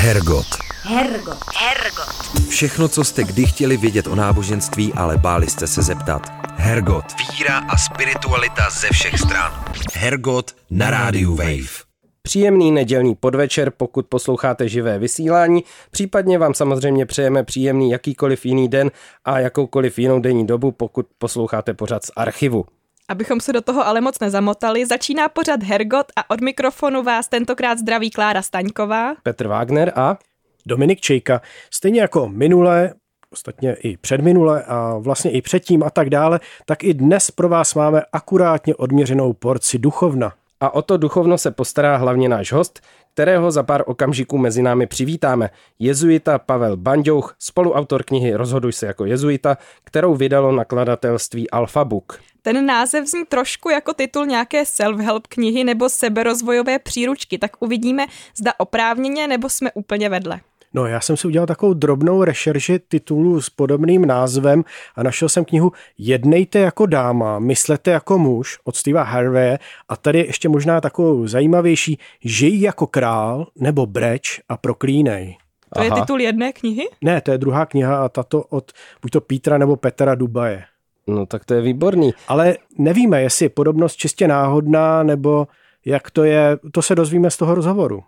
Hergot. Hergot. Hergot. Všechno, co jste kdy chtěli vědět o náboženství, ale báli jste se zeptat. Hergot. Víra a spiritualita ze všech stran. Hergot na rádiu Wave. Příjemný nedělní podvečer, pokud posloucháte živé vysílání, případně vám samozřejmě přejeme příjemný jakýkoliv jiný den a jakoukoliv jinou denní dobu, pokud posloucháte pořad z archivu. Abychom se do toho ale moc nezamotali, začíná pořad Hergot a od mikrofonu vás tentokrát zdraví Klára Staňková, Petr Wagner a Dominik Čejka. Stejně jako minule, ostatně i předminule a vlastně i předtím a tak dále, tak i dnes pro vás máme akurátně odměřenou porci duchovna. A o to duchovno se postará hlavně náš host, kterého za pár okamžiků mezi námi přivítáme. Jezuita Pavel Banďouch, spoluautor knihy Rozhoduj se jako jezuita, kterou vydalo nakladatelství Book. Ten název zní trošku jako titul nějaké self-help knihy nebo seberozvojové příručky, tak uvidíme, zda oprávněně nebo jsme úplně vedle. No, já jsem si udělal takovou drobnou rešerži titulů s podobným názvem a našel jsem knihu Jednejte jako dáma, myslete jako muž od Steva Harvey a tady ještě možná takovou zajímavější Žij jako král nebo Breč a proklínej. To Aha. je titul jedné knihy? Ne, to je druhá kniha a tato od buď to Petra nebo Petra Dubaje. No tak to je výborný. Ale nevíme, jestli je podobnost čistě náhodná nebo jak to je, to se dozvíme z toho rozhovoru.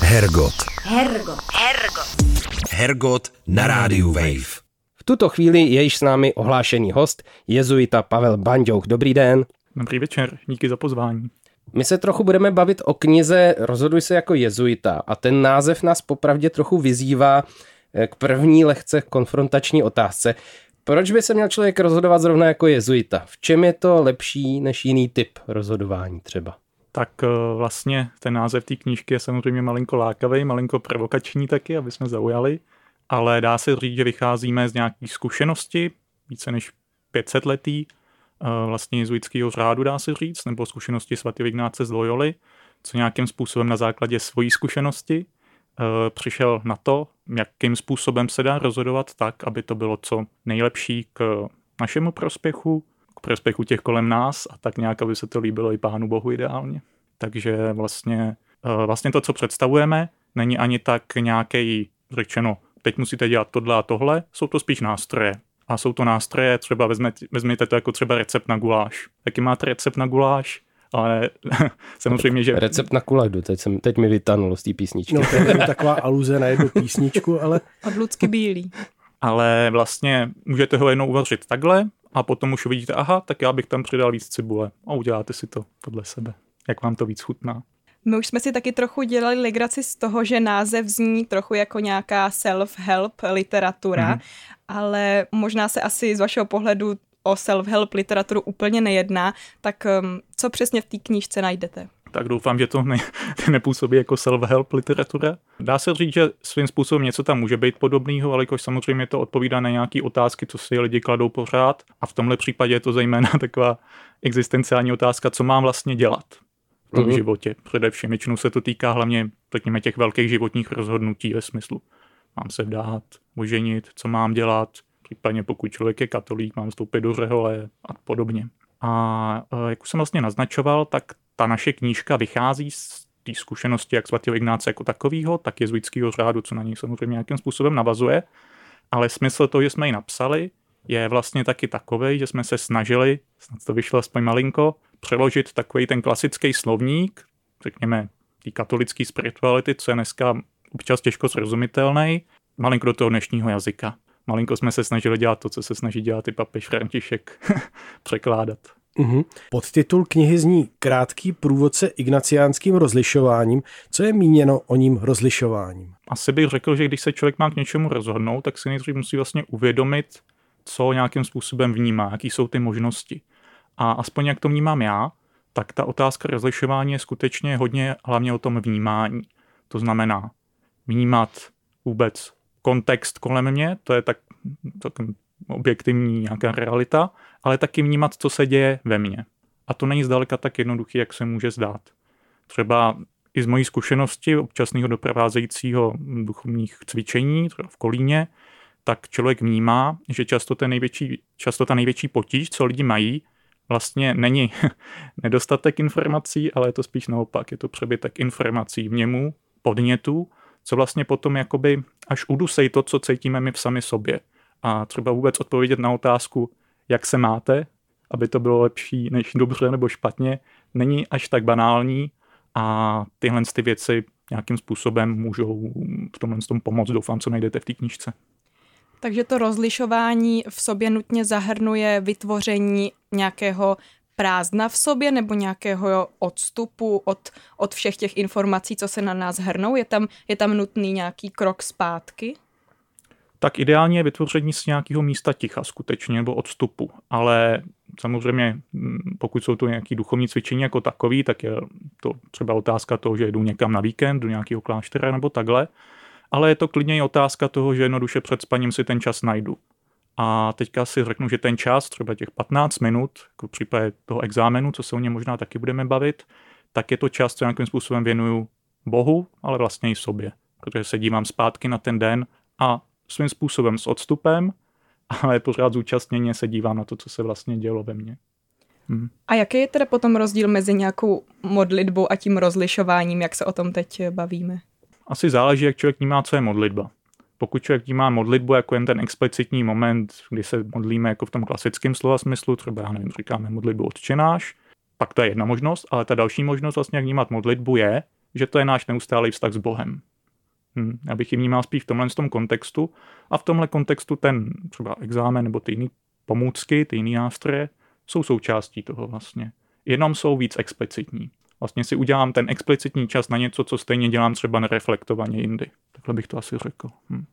Hergot. Hergot. Hergot. Hergot na rádiu Wave. V tuto chvíli je již s námi ohlášený host, jezuita Pavel Banďouch. Dobrý den. Dobrý večer, díky za pozvání. My se trochu budeme bavit o knize Rozhoduj se jako jezuita a ten název nás popravdě trochu vyzývá eh, k první lehce konfrontační otázce. Proč by se měl člověk rozhodovat zrovna jako jezuita? V čem je to lepší než jiný typ rozhodování třeba? Tak eh, vlastně ten název té knížky je samozřejmě malinko lákavý, malinko provokační taky, aby jsme zaujali, ale dá se říct, že vycházíme z nějakých zkušenosti, více než 500 letý, eh, vlastně jezuitského řádu dá se říct, nebo zkušenosti svatého Ignáce z Loyoli, co nějakým způsobem na základě svojí zkušenosti přišel na to, jakým způsobem se dá rozhodovat tak, aby to bylo co nejlepší k našemu prospěchu, k prospěchu těch kolem nás a tak nějak, aby se to líbilo i Pánu Bohu ideálně. Takže vlastně, vlastně to, co představujeme, není ani tak nějaký řečeno, teď musíte dělat tohle a tohle, jsou to spíš nástroje. A jsou to nástroje, třeba vezměte, vezměte to jako třeba recept na guláš. Jaký máte recept na guláš? Ale samozřejmě, že... Recept na kulajdu, teď, jsem, teď mi vytanulo z té písničky. No to je taková aluze na jednu písničku, ale... Od Lucky Bílý. ale vlastně můžete ho jednou uvařit takhle a potom už uvidíte, aha, tak já bych tam přidal víc cibule a uděláte si to podle sebe, jak vám to víc chutná. My už jsme si taky trochu dělali legraci z toho, že název zní trochu jako nějaká self-help literatura, mm. ale možná se asi z vašeho pohledu o self-help literaturu úplně nejedná, tak um, co přesně v té knížce najdete? Tak doufám, že to ne, nepůsobí jako self-help literatura. Dá se říct, že svým způsobem něco tam může být podobného, ale jakož samozřejmě to odpovídá na nějaké otázky, co si lidi kladou pořád. A v tomhle případě je to zejména taková existenciální otázka, co mám vlastně dělat v tom mm-hmm. životě. Především většinou se to týká hlavně, řekněme, těch velkých životních rozhodnutí ve smyslu, mám se vdát, oženit, co mám dělat, případně pokud člověk je katolík, mám vstoupit do řehole a podobně. A jak už jsem vlastně naznačoval, tak ta naše knížka vychází z té zkušenosti jak svatého Ignáce jako takového, tak jezuitského řádu, co na něj samozřejmě nějakým způsobem navazuje. Ale smysl toho, že jsme ji napsali, je vlastně taky takový, že jsme se snažili, snad to vyšlo aspoň malinko, přeložit takový ten klasický slovník, řekněme, té katolické spirituality, co je dneska občas těžko srozumitelný, malinko do toho dnešního jazyka. Malinko jsme se snažili dělat to, co se snaží dělat i papež František, překládat. Uhum. Podtitul knihy zní Krátký průvodce ignaciánským rozlišováním. Co je míněno o ním rozlišováním? Asi bych řekl, že když se člověk má k něčemu rozhodnout, tak si nejdřív musí vlastně uvědomit, co nějakým způsobem vnímá, jaký jsou ty možnosti. A aspoň jak to vnímám já, tak ta otázka rozlišování je skutečně hodně hlavně o tom vnímání. To znamená vnímat vůbec kontext kolem mě, to je tak, tak objektivní nějaká realita, ale taky vnímat, co se děje ve mně. A to není zdaleka tak jednoduché, jak se může zdát. Třeba i z mojí zkušenosti občasného doprovázejícího duchovních cvičení, třeba v Kolíně, tak člověk vnímá, že často, ten největší, často ta největší potíž, co lidi mají, vlastně není nedostatek informací, ale je to spíš naopak. Je to přebytek informací v němu, podnětů, co vlastně potom jakoby až udusej to, co cítíme my v sami sobě. A třeba vůbec odpovědět na otázku, jak se máte, aby to bylo lepší než dobře nebo špatně, není až tak banální a tyhle ty věci nějakým způsobem můžou v tomhle tom pomoct. Doufám, co najdete v té knížce. Takže to rozlišování v sobě nutně zahrnuje vytvoření nějakého prázdna v sobě nebo nějakého odstupu od, od všech těch informací, co se na nás hrnou? Je tam, je tam nutný nějaký krok zpátky? Tak ideálně je vytvoření z nějakého místa ticha skutečně, nebo odstupu. Ale samozřejmě, mm, pokud jsou to nějaké duchovní cvičení jako takový, tak je to třeba otázka toho, že jdu někam na víkend do nějakého kláštera nebo takhle. Ale je to klidně i otázka toho, že jednoduše před spaním si ten čas najdu. A teďka si řeknu, že ten čas, třeba těch 15 minut, jako v případě toho exámenu, co se o něm možná taky budeme bavit, tak je to čas, co nějakým způsobem věnuju Bohu, ale vlastně i sobě. Protože se dívám zpátky na ten den a svým způsobem s odstupem, ale pořád zúčastněně se dívám na to, co se vlastně dělo ve mně. Hmm. A jaký je teda potom rozdíl mezi nějakou modlitbou a tím rozlišováním, jak se o tom teď bavíme? Asi záleží, jak člověk vnímá, co je modlitba pokud člověk vnímá modlitbu jako jen ten explicitní moment, kdy se modlíme jako v tom klasickém slova smyslu, třeba já nevím, říkáme modlitbu odčenáš, pak to je jedna možnost, ale ta další možnost vlastně, jak vnímat modlitbu je, že to je náš neustálý vztah s Bohem. Hm, já bych ji vnímal spíš v tomhle tom kontextu a v tomhle kontextu ten třeba exámen nebo ty jiné pomůcky, ty jiné nástroje jsou součástí toho vlastně. Jenom jsou víc explicitní. Vlastně si udělám ten explicitní čas na něco, co stejně dělám třeba nereflektovaně jindy. Takhle bych to asi řekl. Hm.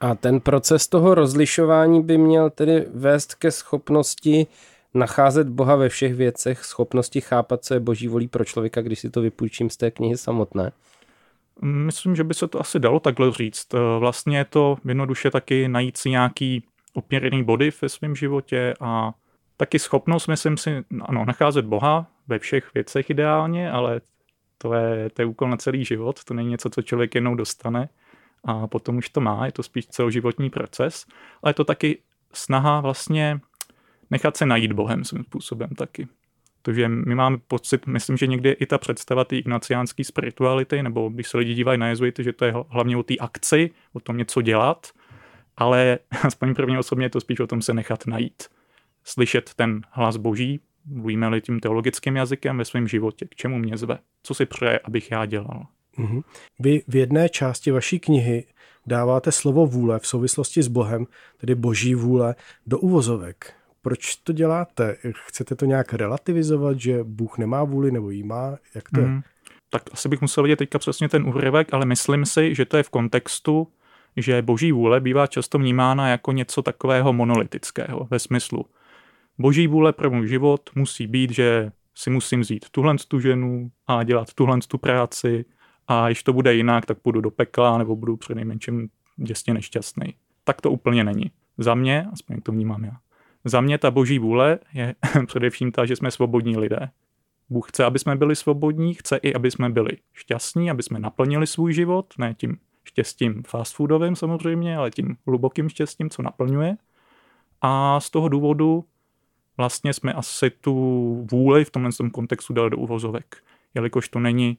A ten proces toho rozlišování by měl tedy vést ke schopnosti nacházet Boha ve všech věcech, schopnosti chápat, co je boží volí pro člověka, když si to vypůjčím z té knihy samotné? Myslím, že by se to asi dalo takhle říct. Vlastně je to jednoduše taky najít si nějaký opěrný body ve svém životě a taky schopnost, myslím si, ano, nacházet Boha ve všech věcech ideálně, ale to je, to je úkol na celý život, to není něco, co člověk jednou dostane a potom už to má, je to spíš celoživotní proces, ale je to taky snaha vlastně nechat se najít Bohem svým způsobem taky. Protože my máme pocit, myslím, že někdy i ta představa té ignaciánské spirituality, nebo když se lidi dívají na jezuity, že to je hlavně o té akci, o tom něco dělat, ale aspoň první osobně je to spíš o tom se nechat najít. Slyšet ten hlas boží, mluvíme-li tím teologickým jazykem ve svém životě, k čemu mě zve, co si přeje, abych já dělal. Mm-hmm. Vy v jedné části vaší knihy dáváte slovo vůle v souvislosti s Bohem, tedy boží vůle, do uvozovek. Proč to děláte? Chcete to nějak relativizovat, že Bůh nemá vůli nebo jí má? Jak to mm. je? Mhm. Tak asi bych musel vidět teďka přesně ten úryvek, ale myslím si, že to je v kontextu, že boží vůle bývá často vnímána jako něco takového monolitického, ve smyslu boží vůle pro můj život musí být, že si musím vzít tuhle tu ženu a dělat tuhle tu práci a když to bude jinak, tak půjdu do pekla nebo budu při nejmenším děsně nešťastný. Tak to úplně není. Za mě, aspoň to vnímám já, za mě ta boží vůle je především ta, že jsme svobodní lidé. Bůh chce, aby jsme byli svobodní, chce i, aby jsme byli šťastní, aby jsme naplnili svůj život, ne tím štěstím fast foodovým samozřejmě, ale tím hlubokým štěstím, co naplňuje. A z toho důvodu vlastně jsme asi tu vůli v tomhle kontextu dali do uvozovek. Jelikož to není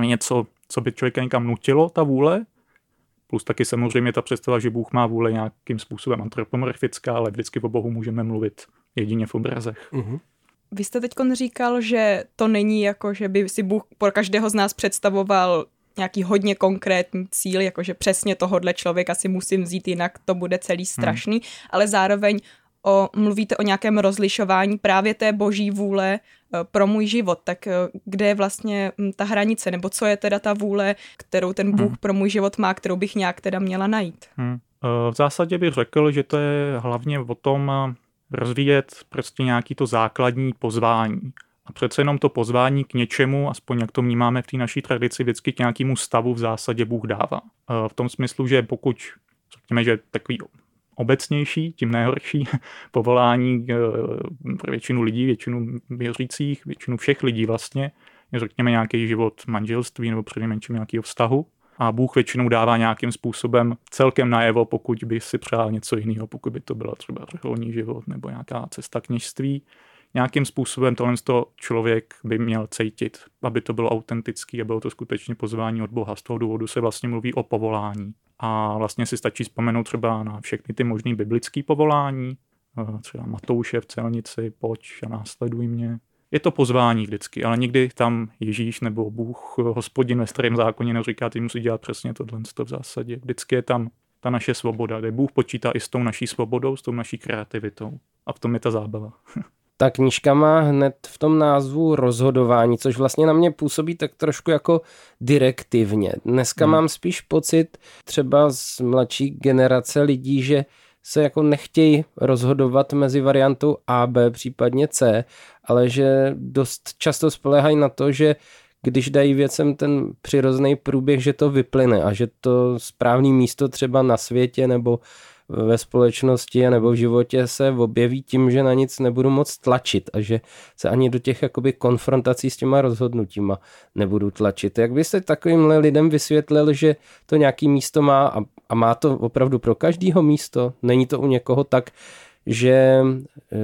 něco, co by člověka někam nutilo, ta vůle, plus taky samozřejmě ta představa, že Bůh má vůli nějakým způsobem antropomorfická, ale vždycky o Bohu můžeme mluvit jedině v obrazech. Uh-huh. Vy jste teď říkal, že to není jako, že by si Bůh pro každého z nás představoval nějaký hodně konkrétní cíl, jakože přesně tohodle člověka si musím vzít, jinak to bude celý strašný, hmm. ale zároveň o, mluvíte o nějakém rozlišování právě té boží vůle e, pro můj život, tak e, kde je vlastně ta hranice, nebo co je teda ta vůle, kterou ten Bůh hmm. pro můj život má, kterou bych nějak teda měla najít? Hmm. E, v zásadě bych řekl, že to je hlavně o tom rozvíjet prostě nějaký to základní pozvání. A přece jenom to pozvání k něčemu, aspoň jak to vnímáme v té naší tradici, vždycky k nějakému stavu v zásadě Bůh dává. V tom smyslu, že pokud řekněme, že takový obecnější, tím nejhorší povolání eh, pro většinu lidí, většinu věřících, většinu všech lidí vlastně, je řekněme nějaký život manželství nebo přednejmenším nějakého vztahu. A Bůh většinou dává nějakým způsobem celkem najevo, pokud by si přál něco jiného, pokud by to bylo třeba řeholní život nebo nějaká cesta kněžství, nějakým způsobem tohle člověk by měl cítit, aby to bylo autentický a bylo to skutečně pozvání od Boha. Z toho důvodu se vlastně mluví o povolání. A vlastně si stačí vzpomenout třeba na všechny ty možný biblické povolání, eh, třeba Matouše v celnici, pojď a následuj mě. Je to pozvání vždycky, ale nikdy tam Ježíš nebo Bůh, hospodin ve starém zákoně neříká, ty musí dělat přesně tohle v zásadě. Vždycky je tam ta naše svoboda, kde Bůh počítá i s tou naší svobodou, s tou naší kreativitou. A v tom je ta zábava. Ta knížka má hned v tom názvu rozhodování, což vlastně na mě působí tak trošku jako direktivně. Dneska hmm. mám spíš pocit třeba z mladší generace lidí, že se jako nechtějí rozhodovat mezi variantou A, B, případně C, ale že dost často spolehají na to, že když dají věcem ten přirozený průběh, že to vyplyne a že to správný místo třeba na světě nebo ve společnosti nebo v životě se objeví tím, že na nic nebudu moc tlačit a že se ani do těch jakoby konfrontací s těma rozhodnutíma nebudu tlačit. Jak byste takovým lidem vysvětlil, že to nějaký místo má a, a má to opravdu pro každýho místo? Není to u někoho tak, že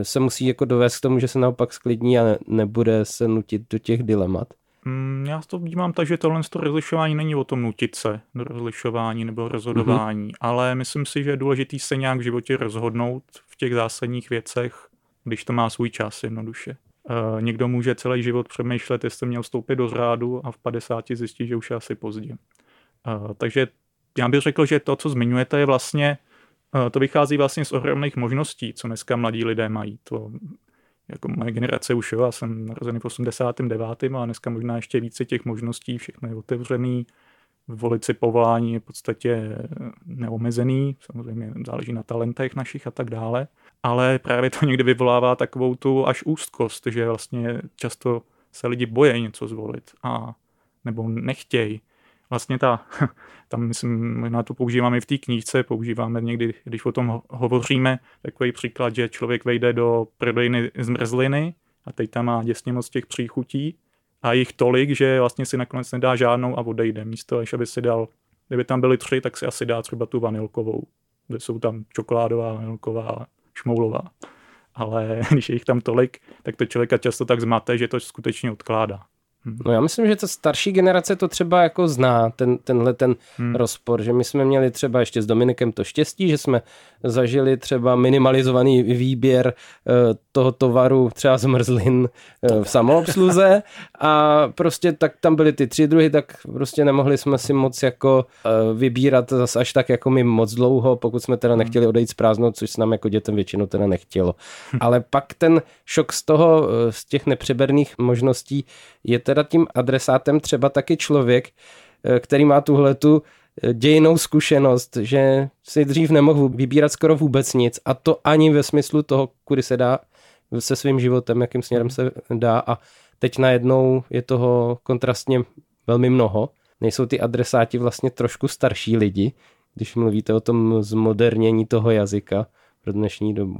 se musí jako dovést k tomu, že se naopak sklidní a ne, nebude se nutit do těch dilemat? Mm, já to vnímám tak, že tohle to rozlišování není o tom nutit se do rozlišování nebo rozhodování, mm-hmm. ale myslím si, že je důležitý se nějak v životě rozhodnout v těch zásadních věcech, když to má svůj čas jednoduše. Uh, někdo může celý život přemýšlet, jestli měl vstoupit do řádu a v 50 zjistí, že už je asi pozdě. Uh, takže já bych řekl, že to, co zmiňujete, je vlastně, uh, to vychází vlastně z ohromných možností, co dneska mladí lidé mají. To jako moje generace už, jo, já jsem narozený v 89. a dneska možná ještě více těch možností, všechno je otevřený, volit si povolání je v podstatě neomezený, samozřejmě záleží na talentech našich a tak dále, ale právě to někdy vyvolává takovou tu až úzkost, že vlastně často se lidi bojí něco zvolit a nebo nechtějí vlastně ta, tam myslím, možná to používáme v té knížce, používáme někdy, když o tom hovoříme, takový příklad, že člověk vejde do prodejny zmrzliny a teď tam má děsně moc těch příchutí a jich tolik, že vlastně si nakonec nedá žádnou a odejde. Místo, než aby si dal, kdyby tam byly tři, tak si asi dá třeba tu vanilkovou, kde jsou tam čokoládová, vanilková, šmoulová. Ale když je jich tam tolik, tak to člověka často tak zmate, že to skutečně odkládá. Hmm. No já myslím, že ta starší generace to třeba jako zná, ten, tenhle ten hmm. rozpor, že my jsme měli třeba ještě s Dominikem to štěstí, že jsme zažili třeba minimalizovaný výběr eh, toho tovaru třeba zmrzlin eh, v samoobsluze a prostě tak tam byly ty tři druhy, tak prostě nemohli jsme si moc jako eh, vybírat zas až tak jako my moc dlouho, pokud jsme teda hmm. nechtěli odejít z prázdnou, což se nám jako dětem většinou teda nechtělo. Hmm. Ale pak ten šok z toho, z těch nepřeberných možností je teda tím adresátem třeba taky člověk, eh, který má tuhle tu eh, dějinou zkušenost, že si dřív nemohl vybírat skoro vůbec nic a to ani ve smyslu toho, kudy se dá se svým životem, jakým směrem se dá a teď najednou je toho kontrastně velmi mnoho. Nejsou ty adresáti vlastně trošku starší lidi, když mluvíte o tom zmodernění toho jazyka pro dnešní dobu?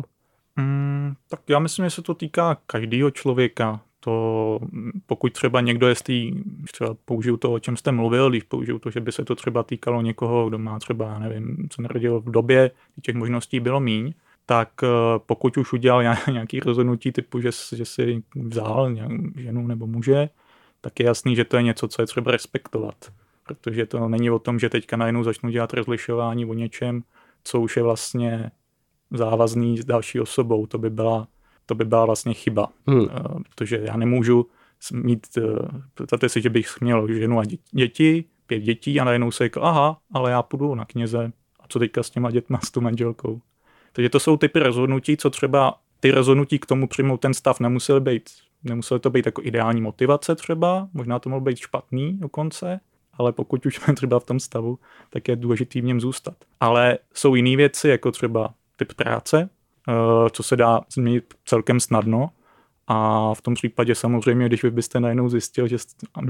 Mm, tak já myslím, že se to týká každého člověka to, pokud třeba někdo je z tý, třeba použiju to, o čem jste mluvil, když použiju to, že by se to třeba týkalo někoho, kdo má třeba, nevím, co narodil v době, těch možností bylo míň, tak eh, pokud už udělal nějaký rozhodnutí typu, že, že si vzal ženu nebo muže, tak je jasný, že to je něco, co je třeba respektovat. Protože to není o tom, že teďka najednou začnu dělat rozlišování o něčem, co už je vlastně závazný s další osobou. To by byla to by byla vlastně chyba, hmm. Eh, protože já nemůžu mít, eh, představte si, že bych měl ženu a děti, pět dětí a najednou se řekl, aha, ale já půjdu na kněze a co teďka s těma dětma, s tou manželkou. Takže to jsou typy rozhodnutí, co třeba ty rozhodnutí k tomu přijmout ten stav nemusely být, nemusely to být jako ideální motivace třeba, možná to mohlo být špatný dokonce, ale pokud už jsme třeba v tom stavu, tak je důležitý v něm zůstat. Ale jsou jiné věci, jako třeba typ práce, co se dá změnit celkem snadno. A v tom případě samozřejmě, když vy byste najednou zjistil, že,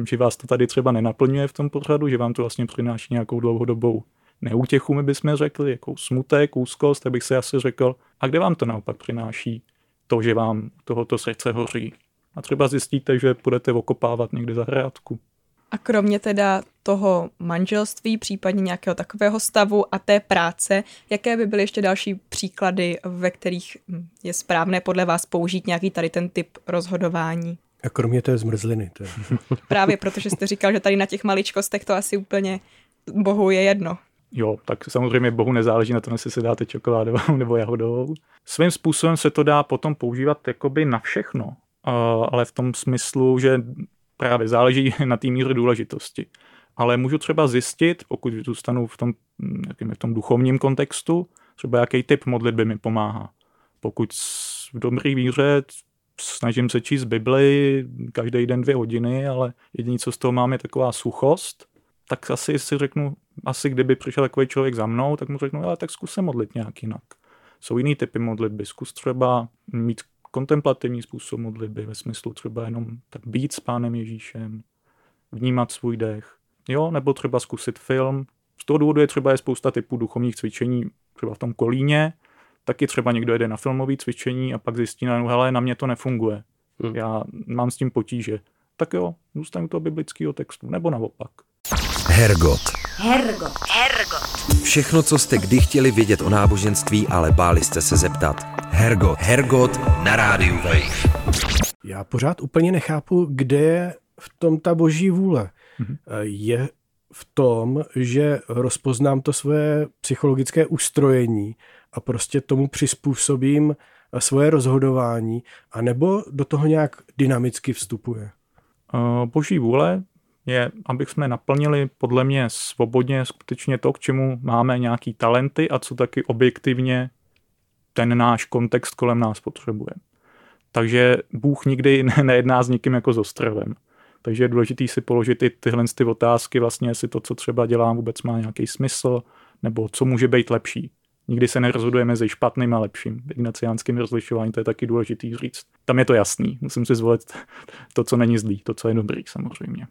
že vás to tady třeba nenaplňuje v tom pořadu, že vám to vlastně přináší nějakou dlouhodobou neútěchu, my bychom řekli, jako smutek, úzkost, tak bych se asi řekl, a kde vám to naopak přináší to, že vám tohoto srdce hoří. A třeba zjistíte, že budete okopávat někde za hrádku. A kromě teda toho manželství, případně nějakého takového stavu a té práce, jaké by byly ještě další příklady, ve kterých hm, je správné podle vás použít nějaký tady ten typ rozhodování? A kromě té zmrzliny. To je. Právě protože jste říkal, že tady na těch maličkostech to asi úplně bohu je jedno. Jo, tak samozřejmě bohu nezáleží na tom, jestli se dáte čokoládovou nebo jahodovou. Svým způsobem se to dá potom používat jakoby na všechno, ale v tom smyslu, že právě záleží na té míře důležitosti. Ale můžu třeba zjistit, pokud zůstanu v tom, jakým, v tom duchovním kontextu, třeba jaký typ modlitby mi pomáhá. Pokud v dobrý víře snažím se číst Bibli každý den dvě hodiny, ale jediné, co z toho mám, je taková suchost, tak asi si řeknu, asi kdyby přišel takový člověk za mnou, tak mu řeknu, ale tak zkus se modlit nějak jinak. Jsou jiný typy modlitby, zkus třeba mít kontemplativní způsob modlitby ve smyslu třeba jenom tak být s Pánem Ježíšem, vnímat svůj dech, jo, nebo třeba zkusit film. Z toho důvodu je třeba je spousta typů duchovních cvičení, třeba v tom kolíně, taky třeba někdo jede na filmové cvičení a pak zjistí, no hele, na mě to nefunguje. Hmm. Já mám s tím potíže. Tak jo, zůstanu toho biblického textu, nebo naopak. Hergot. Hergot. Hergot. Všechno, co jste kdy chtěli vědět o náboženství, ale báli jste se zeptat. Hergot. Hergot na rádiu Wave. Já pořád úplně nechápu, kde je v tom ta boží vůle. Mm-hmm. Je v tom, že rozpoznám to svoje psychologické ustrojení a prostě tomu přizpůsobím svoje rozhodování, anebo do toho nějak dynamicky vstupuje? Eh, boží vůle je, abych jsme naplnili podle mě svobodně skutečně to, k čemu máme nějaký talenty a co taky objektivně ten náš kontext kolem nás potřebuje. Takže Bůh nikdy nejedná s nikým jako s ostrovem. Takže je důležité si položit i tyhle ty otázky, vlastně jestli to, co třeba dělám, vůbec má nějaký smysl, nebo co může být lepší. Nikdy se nerozhoduje mezi špatným a lepším. V ignaciánském rozlišování to je taky důležitý říct. Tam je to jasný. Musím si zvolit to, co není zlý, to, co je dobrý samozřejmě.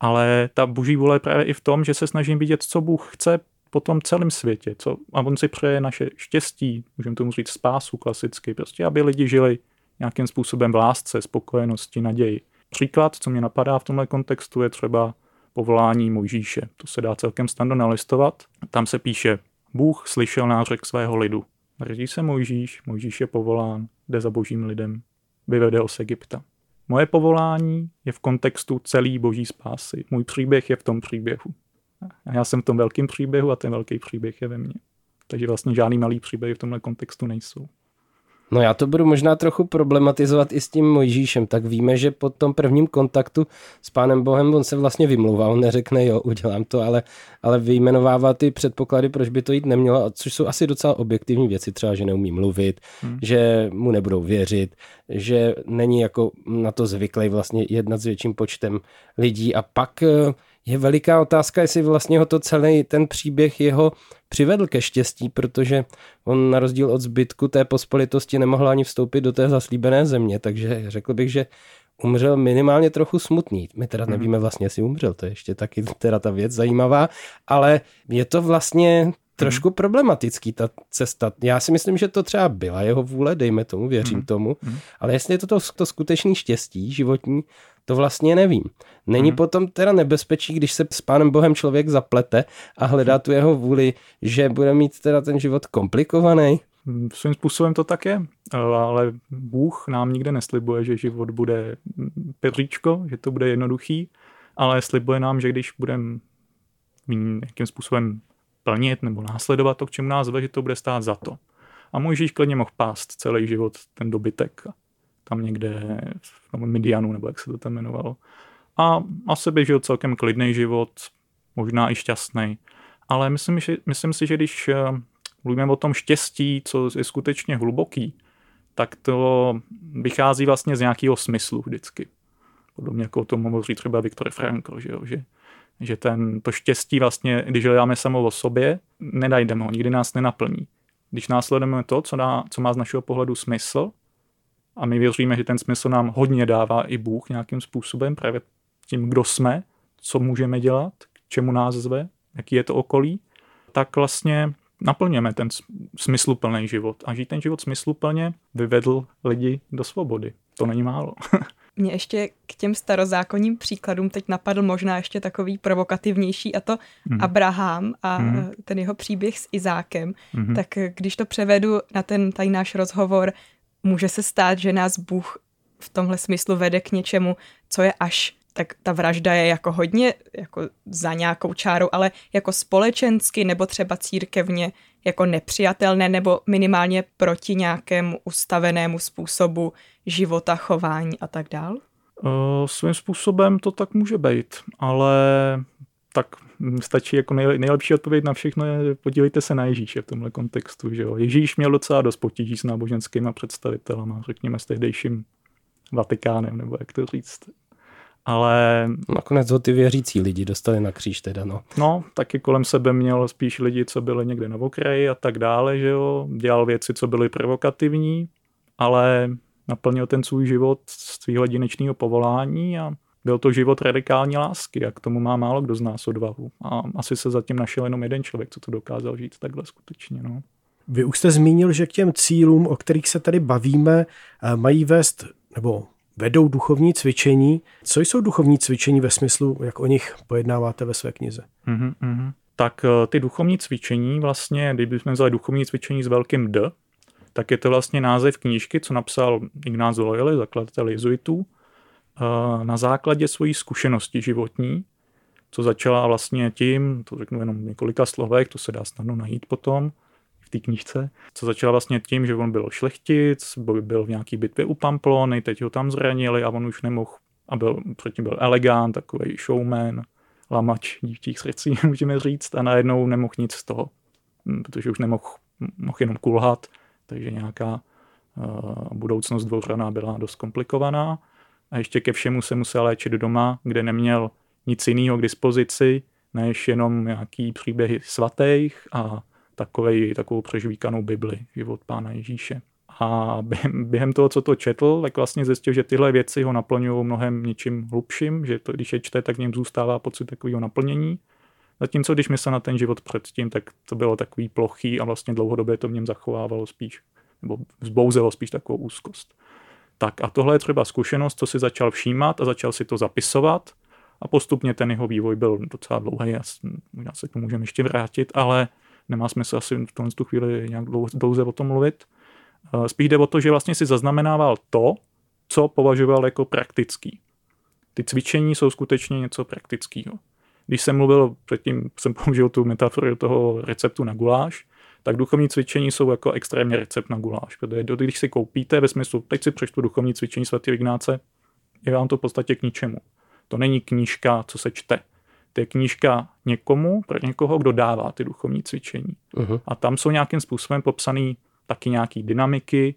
Ale ta boží vůle je právě i v tom, že se snažím vidět, co Bůh chce po tom celém světě. Co, a on si přeje naše štěstí, můžeme tomu říct spásu klasicky, prostě aby lidi žili nějakým způsobem v lásce, spokojenosti, naději. Příklad, co mě napadá v tomhle kontextu, je třeba povolání Mojžíše. To se dá celkem snadno nalistovat. Tam se píše, Bůh slyšel nářek svého lidu. Narodí se Mojžíš, Mojžíš je povolán, jde za božím lidem, vyvede ho z Egypta. Moje povolání je v kontextu celý boží spásy. Můj příběh je v tom příběhu. A já jsem v tom velkém příběhu a ten velký příběh je ve mně. Takže vlastně žádný malý příběh v tomhle kontextu nejsou. No já to budu možná trochu problematizovat i s tím Mojžíšem. Tak víme, že po tom prvním kontaktu s Pánem Bohem on se vlastně vymlouvá. On neřekne, jo, udělám to, ale, ale vyjmenovává ty předpoklady, proč by to jít nemělo, což jsou asi docela objektivní věci, třeba, že neumí mluvit, hmm. že mu nebudou věřit, že není jako na to zvyklý vlastně jednat s větším počtem lidí a pak eh, je veliká otázka, jestli vlastně ho to celý ten příběh jeho přivedl ke štěstí, protože on na rozdíl od zbytku té pospolitosti nemohl ani vstoupit do té zaslíbené země, takže řekl bych, že umřel minimálně trochu smutný. My teda mhm. nevíme vlastně, jestli umřel, to je ještě taky teda ta věc zajímavá, ale je to vlastně trošku problematický ta cesta. Já si myslím, že to třeba byla jeho vůle, dejme tomu, věřím tomu, ale jestli je to to, to skutečný štěstí životní, to vlastně nevím. Není hmm. potom teda nebezpečí, když se s Pánem Bohem člověk zaplete a hledá tu jeho vůli, že bude mít teda ten život komplikovaný? Svým způsobem to tak je, ale Bůh nám nikde neslibuje, že život bude peříčko, že to bude jednoduchý, ale slibuje nám, že když budeme nějakým způsobem plnit nebo následovat to, k čemu nás ve, že to bude stát za to. A můj Ježíš klidně mohl pást celý život ten dobytek tam někde v Midianu, nebo jak se to tam jmenovalo. A asi by žil celkem klidný život, možná i šťastný. Ale myslím, že, myslím si, že když eh, mluvíme o tom štěstí, co je skutečně hluboký, tak to vychází vlastně z nějakého smyslu vždycky. Podobně jako o tom hovoří třeba Viktor Frankl, že, jo? že, že ten, to štěstí vlastně, když hledáme samo o sobě, nenajdeme ho, nikdy nás nenaplní. Když následujeme to, co, dá, co má z našeho pohledu smysl, a my věříme, že ten smysl nám hodně dává i Bůh nějakým způsobem, právě tím, kdo jsme, co můžeme dělat, k čemu nás zve, jaký je to okolí, tak vlastně naplněme ten smysluplný život. A žít ten život smysluplně vyvedl lidi do svobody. To není málo. mě ještě k těm starozákonním příkladům teď napadl možná ještě takový provokativnější a to mm. Abraham a mm. ten jeho příběh s Izákem. Mm. Tak když to převedu na ten tady náš rozhovor, může se stát, že nás Bůh v tomhle smyslu vede k něčemu, co je až tak ta vražda je jako hodně jako za nějakou čárou, ale jako společensky nebo třeba církevně jako nepřijatelné nebo minimálně proti nějakému ustavenému způsobu života, chování a tak dál? Svým způsobem to tak může být, ale tak stačí jako nejlepší odpověď na všechno je podívejte se na Ježíše v tomhle kontextu. Že jo? Ježíš měl docela dost potíží s náboženskými představitelama, řekněme s tehdejším Vatikánem, nebo jak to říct ale... Nakonec ho ty věřící lidi dostali na kříž teda, no. No, taky kolem sebe měl spíš lidi, co byli někde na okraji a tak dále, že jo. Dělal věci, co byly provokativní, ale naplnil ten svůj život svého jedinečného povolání a byl to život radikální lásky a k tomu má málo kdo z nás odvahu. A asi se zatím našel jenom jeden člověk, co to dokázal žít takhle skutečně. No. Vy už jste zmínil, že k těm cílům, o kterých se tady bavíme, eh, mají vést, nebo vedou duchovní cvičení. Co jsou duchovní cvičení ve smyslu, jak o nich pojednáváte ve své knize? Mm-hmm. Tak eh, ty duchovní cvičení vlastně, kdybychom vzali duchovní cvičení s velkým D, tak je to vlastně název knížky, co napsal Ignác Loyola, zakladatel jezuitů, eh, na základě svojí zkušenosti životní, co začala vlastně tím, to řeknu jenom několika slovech, to se dá snadno najít potom, v té knížce, co začala vlastně tím, že on byl šlechtic, byl v nějaký bitvě u Pamplony, teď ho tam zranili a on už nemohl, a byl, předtím byl elegant, takový showman, lamač dívčích srdcí, můžeme říct, a najednou nemohl nic z toho, hm, protože už nemohl mohl jenom kulhat, takže nějaká uh, budoucnost dvořana byla dost komplikovaná. A ještě ke všemu se musel léčit doma, kde neměl nic jiného k dispozici, než jenom nějaký příběhy svatých a takovej, takovou přežvíkanou Bibli, život Pána Ježíše. A během, během toho, co to četl, tak vlastně zjistil, že tyhle věci ho naplňují mnohem něčím hlubším, že to, když je čte, tak v něm zůstává pocit takového naplnění. Zatímco když myslel na ten život předtím, tak to bylo takový plochý a vlastně dlouhodobě to v něm zachovávalo spíš, nebo zbouzelo spíš takovou úzkost. Tak a tohle je třeba zkušenost, co si začal všímat a začal si to zapisovat a postupně ten jeho vývoj byl docela dlouhý, možná se k tomu můžeme ještě vrátit, ale nemá smysl asi v tomhle tu chvíli nějak dlouze o tom mluvit. Eh, spíš jde o to, že vlastně si zaznamenával to, co považoval jako praktický. Ty cvičení jsou skutečně něco praktického. Když jsem mluvil, předtím jsem použil tu metaforu toho receptu na guláš, tak duchovní cvičení jsou jako extrémně recept na guláš. Protože když si koupíte ve smyslu, teď si přečtu duchovní cvičení svatého Ignáce, je vám to v podstatě k ničemu. To není knížka, co se čte to je knížka někomu, pro někoho, kdo dává ty duchovní cvičení. Uh-huh. A tam jsou nějakým způsobem popsané taky nějaké dynamiky